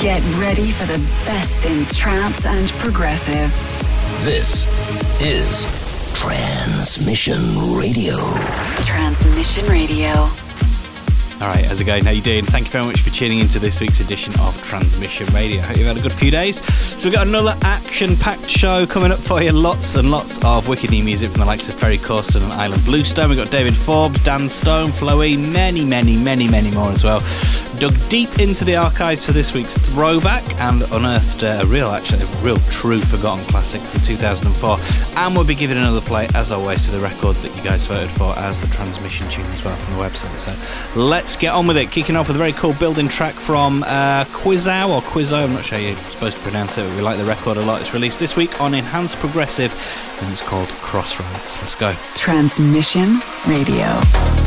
Get ready for the best in trance and progressive. This is Transmission Radio. Transmission Radio. All right, how's it going? How you doing? Thank you very much for tuning into this week's edition of Transmission Radio. Hope you've had a good few days. So we've got another action-packed show coming up for you. Lots and lots of wicked new music from the likes of Ferry Corsten and Ilan Bluestone. We've got David Forbes, Dan Stone, Flowey, many, many, many, many more as well. Dug deep into the archives for this week's throwback and unearthed a real, actually, a real true forgotten classic from 2004. And we'll be giving another play, as always, to the record that you guys voted for as the transmission tune as well from the website. So let's get on with it. Kicking off with a very cool building track from uh, Quizzow or Quizzo, I'm not sure you're supposed to pronounce it, but we like the record a lot. It's released this week on Enhanced Progressive and it's called Crossroads. Let's go. Transmission Radio.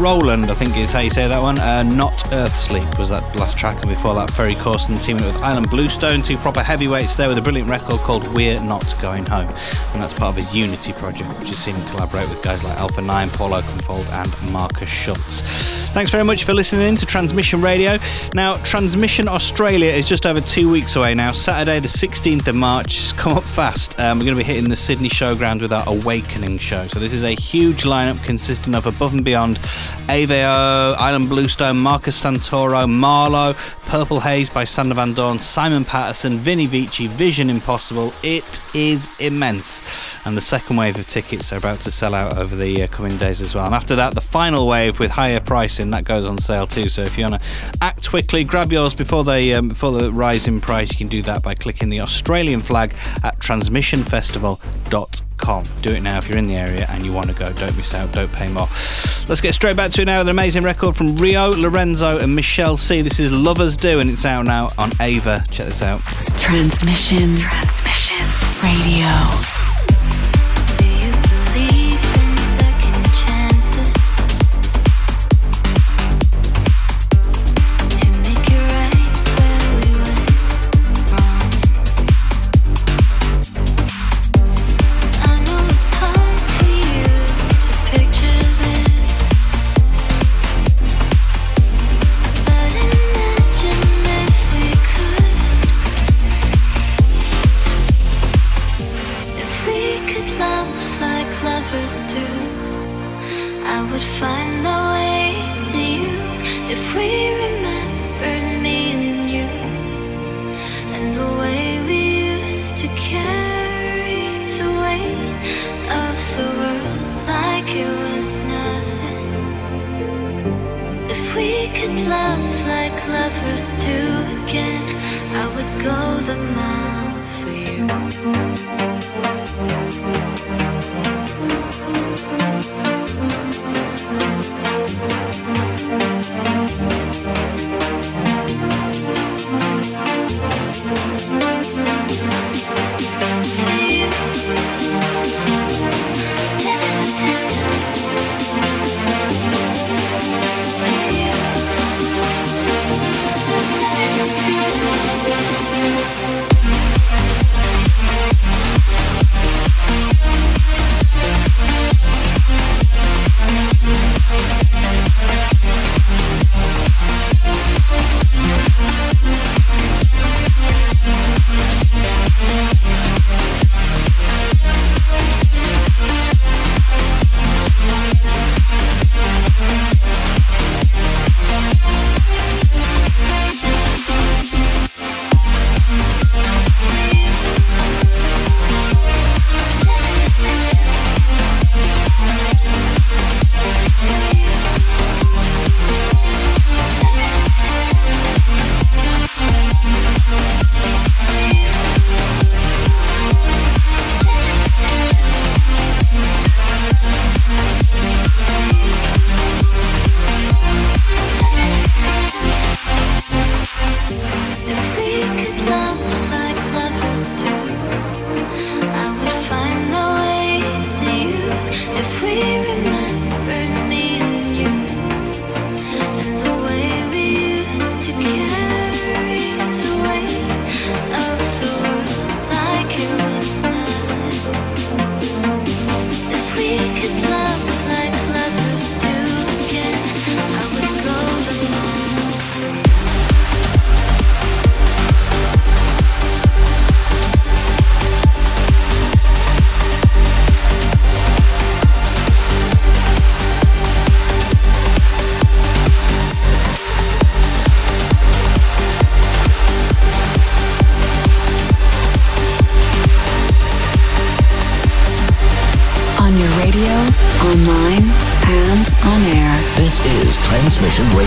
Roland, I think is how you say that one. Uh, Not Earth Sleep was that last track, and before that, Ferry Corsten teaming with Ilan Bluestone, two proper heavyweights there with a brilliant record called We're Not Going Home. And that's part of his Unity project, which has seen him collaborate with guys like Alpha 9, Paul Oakenfold, and Markus Schulz. Thanks very much for listening in to Transmission Radio. Now, Transmission Australia is just over two weeks away now. Saturday, the 16th of March. It's come up fast. Um, we're going to be hitting the Sydney Showground with our Awakening show. So, this is a huge lineup consisting of Above and Beyond, Aveo, Ilan Bluestone, Marcus Santoro, MaRLo, Purple Haze by Sander Van Doorn, Simon Patterson, Vini Vici, Vision Impossible. It is immense. And the second wave of tickets are about to sell out over the uh, coming days as well. And after that, the final wave with higher pricing that goes on sale too. So if you want to act quickly, grab yours before they um, before the rise in price. You can do that by clicking the Australian flag at transmissionfestival.com. Do it now if you're in the area and you want to go. Don't miss out. Don't pay more. Let's get straight back to it now with an amazing record from Rio Lorenzo and Michelle C. This is Lovers Do and it's out now on Ava. Check this out. Transmission. Transmission. Radio.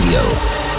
Radio.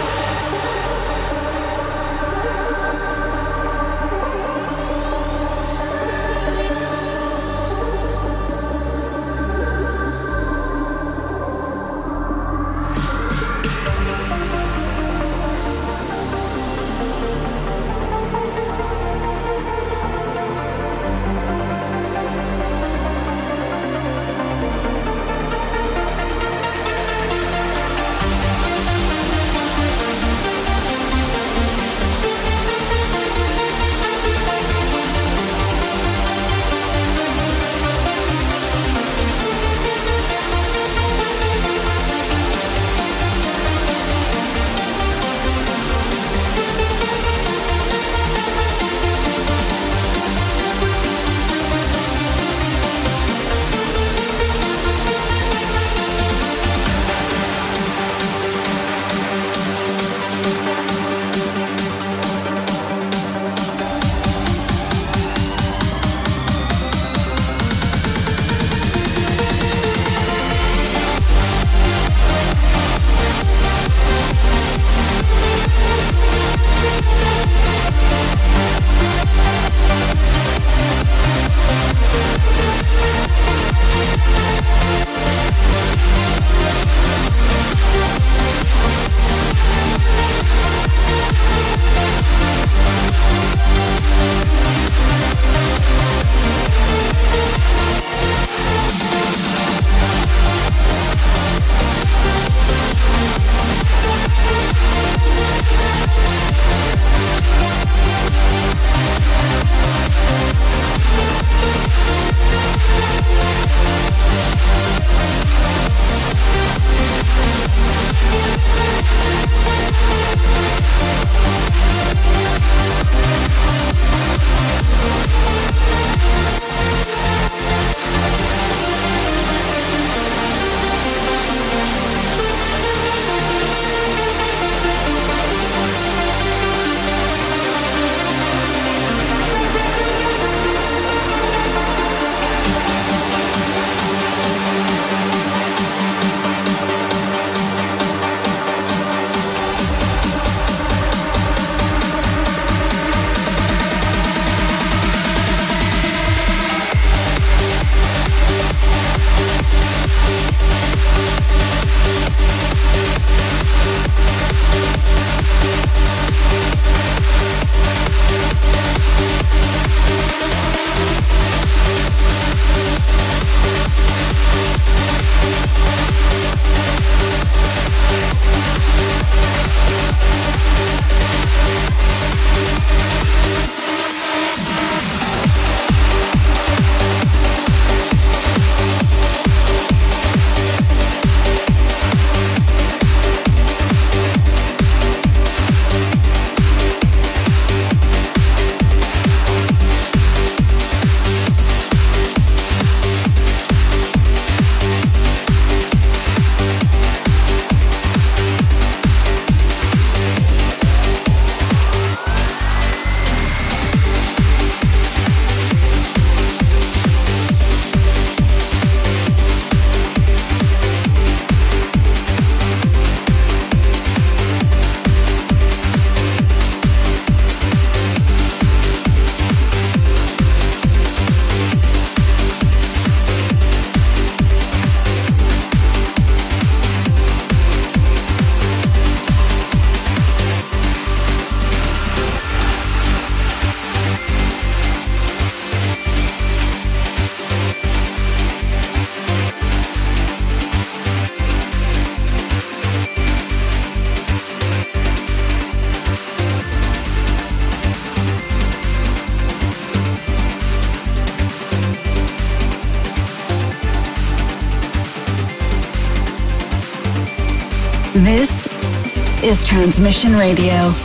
Is Transmission Radio.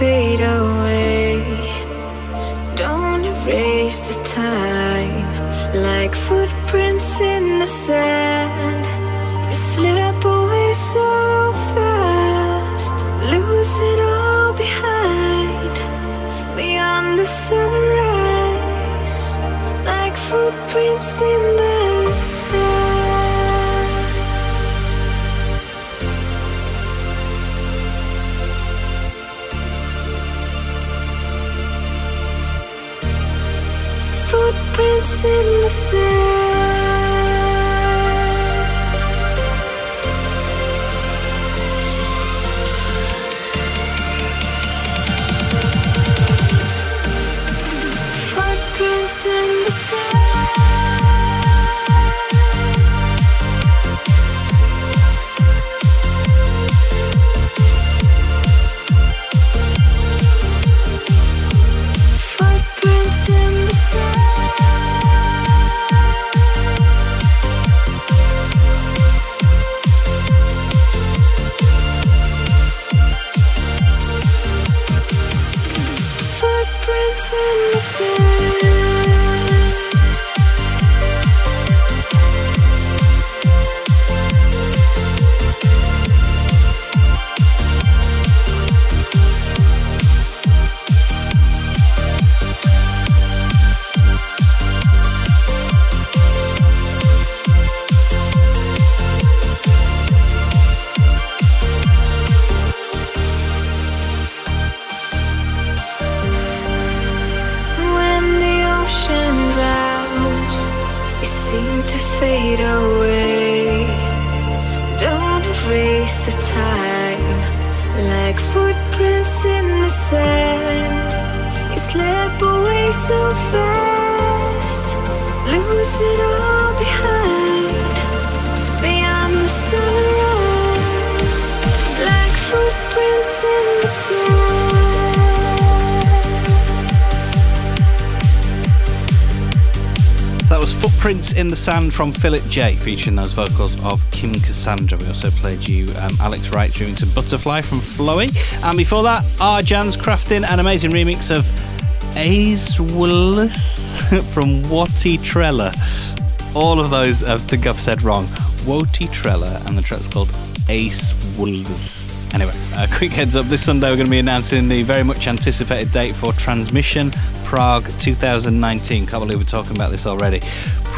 Fade away. Don't erase the time like footprints in the sand. From Philip J, featuring those vocals of Kim Cassandra. We also played you um, Alex Wright's remix of Butterfly from Flowey. And before that, Arjan's crafting an amazing remix of Ace Willis from Watty Trella. All of those I think I've said wrong. Woti Trella, and the track's called Ace Willis. Anyway, a quick heads up this Sunday we're going to be announcing the very much anticipated date for Transmission Prague 2019. Can't believe we're talking about this already.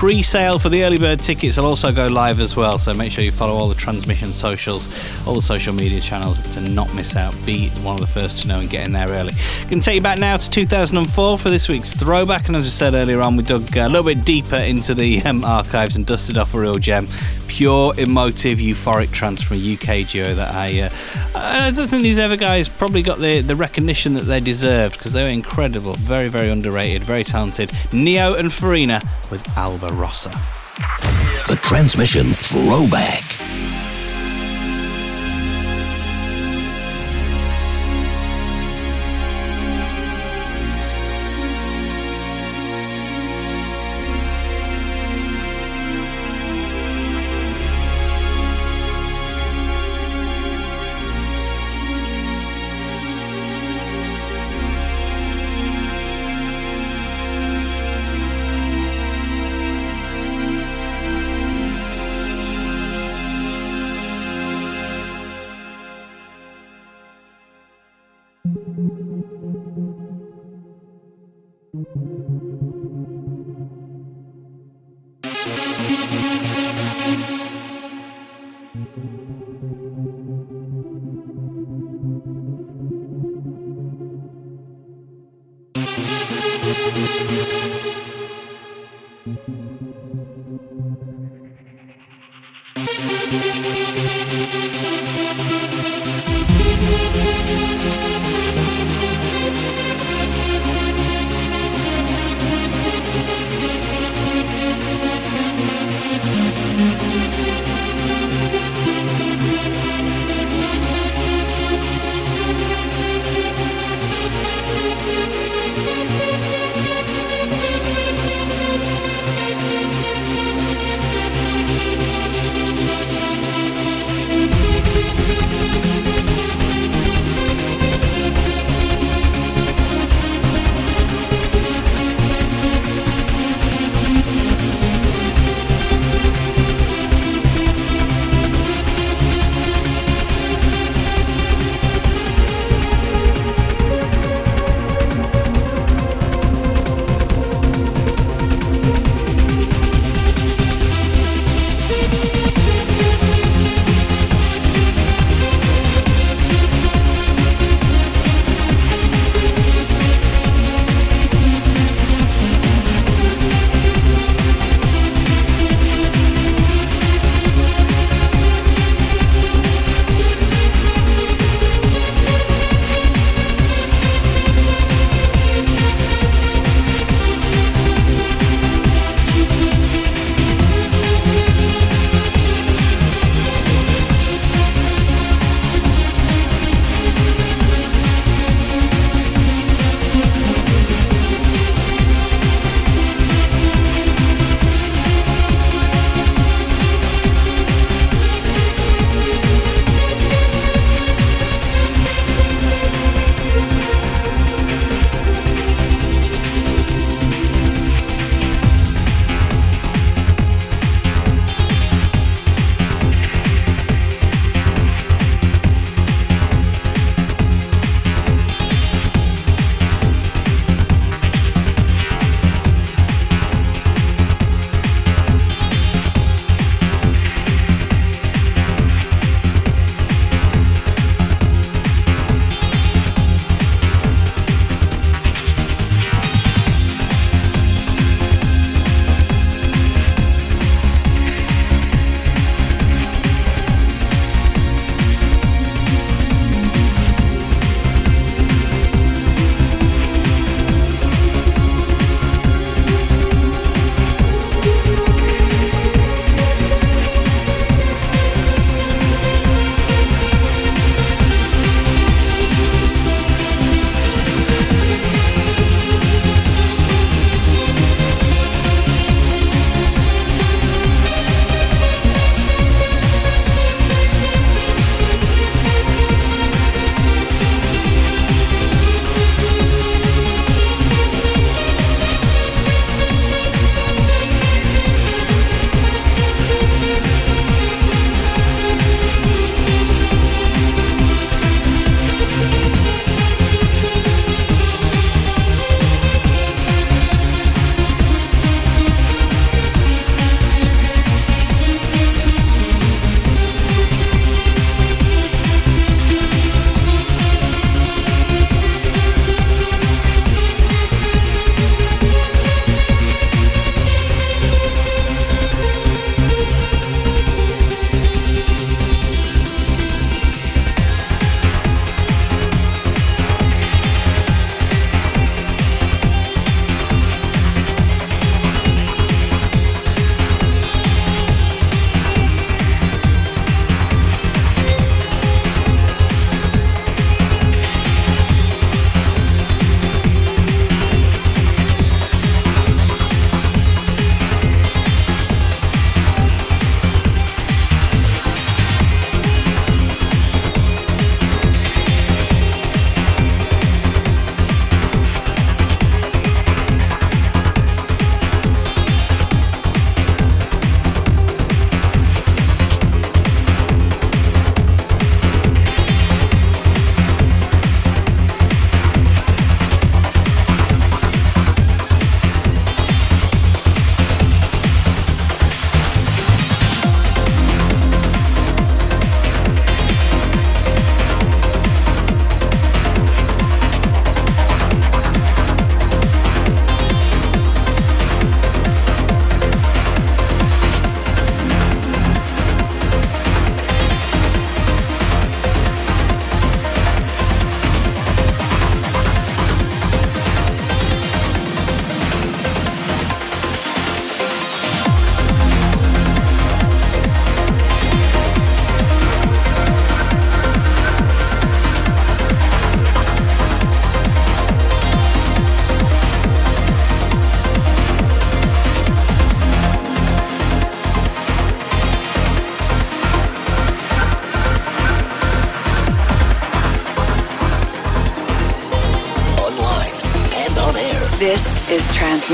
Pre sale for the early bird tickets will also go live as well, so make sure you follow all the transmission socials, all the social media channels to not miss out. Be one of the first to know and get in there early. To take you back now to 2004 for this week's throwback, and as I said earlier on, we dug a little bit deeper into the um, archives and dusted off a real gem pure, emotive, euphoric trance from a UK duo that I uh, I don't think these ever guys probably got the, the recognition that they deserved because they were incredible, very, very underrated, very talented. Neo and Farina with Alba Rossa. The transmission throwback.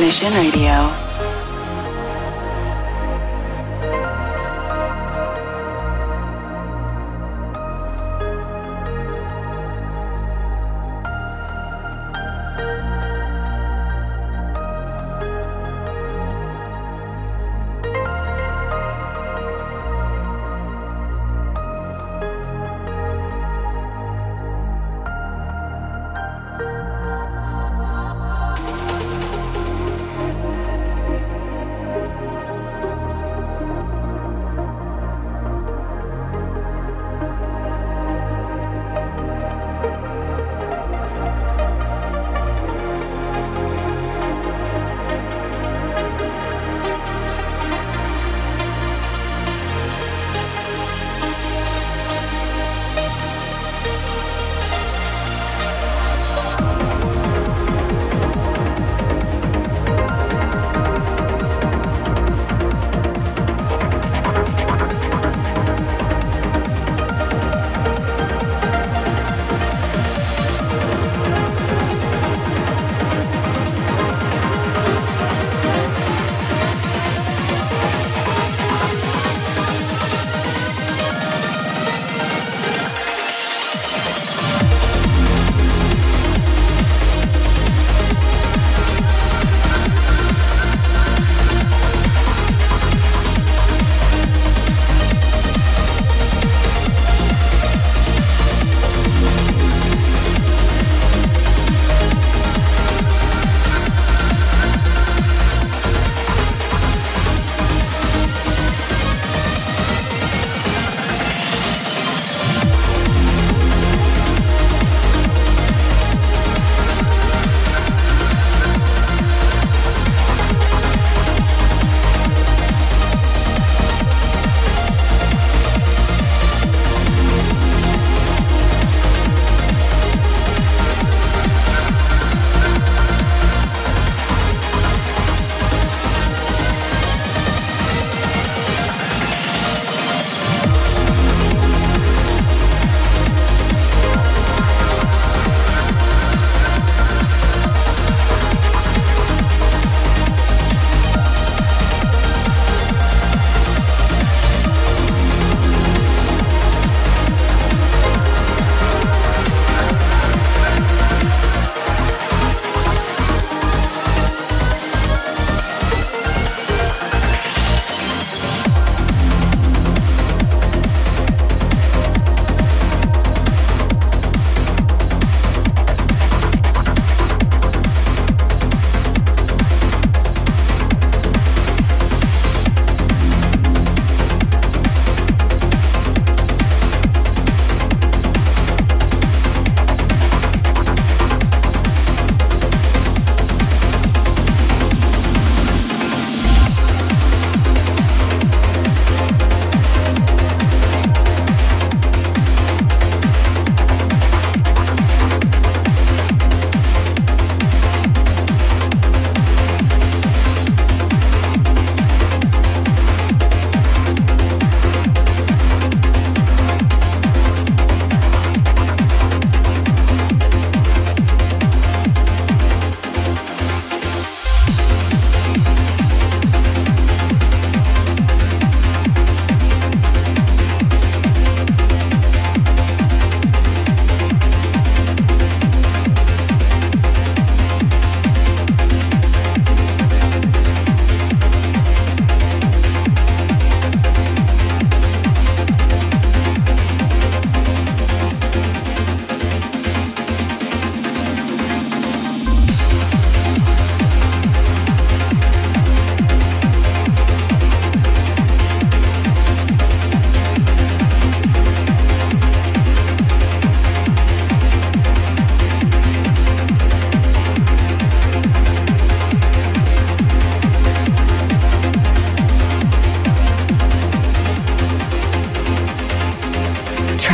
Is Transmission Radio.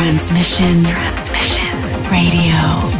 Transmission. Transmission. Radio.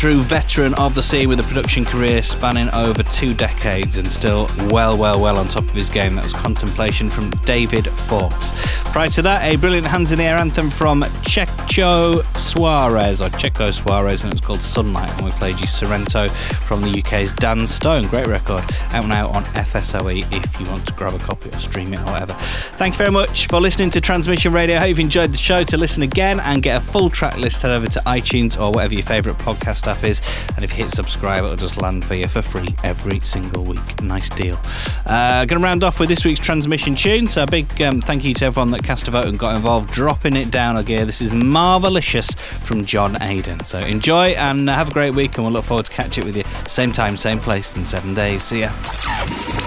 True veteran of the scene with a production career spanning over two decades and still well, well, well on top of his game. That was Contemplation from David Forbes. Prior to that, a brilliant hands in the air anthem from Checho Suarez, or Checo Suarez, and it's called Sunlight. And we played you Sorrento from the UK's Dan Stone. Great record. Out now on FSOE if you want to grab a copy or stream it or whatever. Thank you very much for listening to Transmission Radio. I hope you've enjoyed the show. To listen again and get a full track list, head over to iTunes or whatever your favourite podcast app is. And if you hit subscribe, it'll just land for you for free every single week. Nice deal. Uh, going to round off with this week's transmission tune. So a big um, thank you to everyone that cast a vote and got involved, dropping it down a gear. This is Marvelicious from John Aiden. So enjoy and have a great week, and we'll look forward to catch it with you same time, same place in seven days. See ya.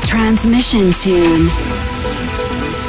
Transmission tune.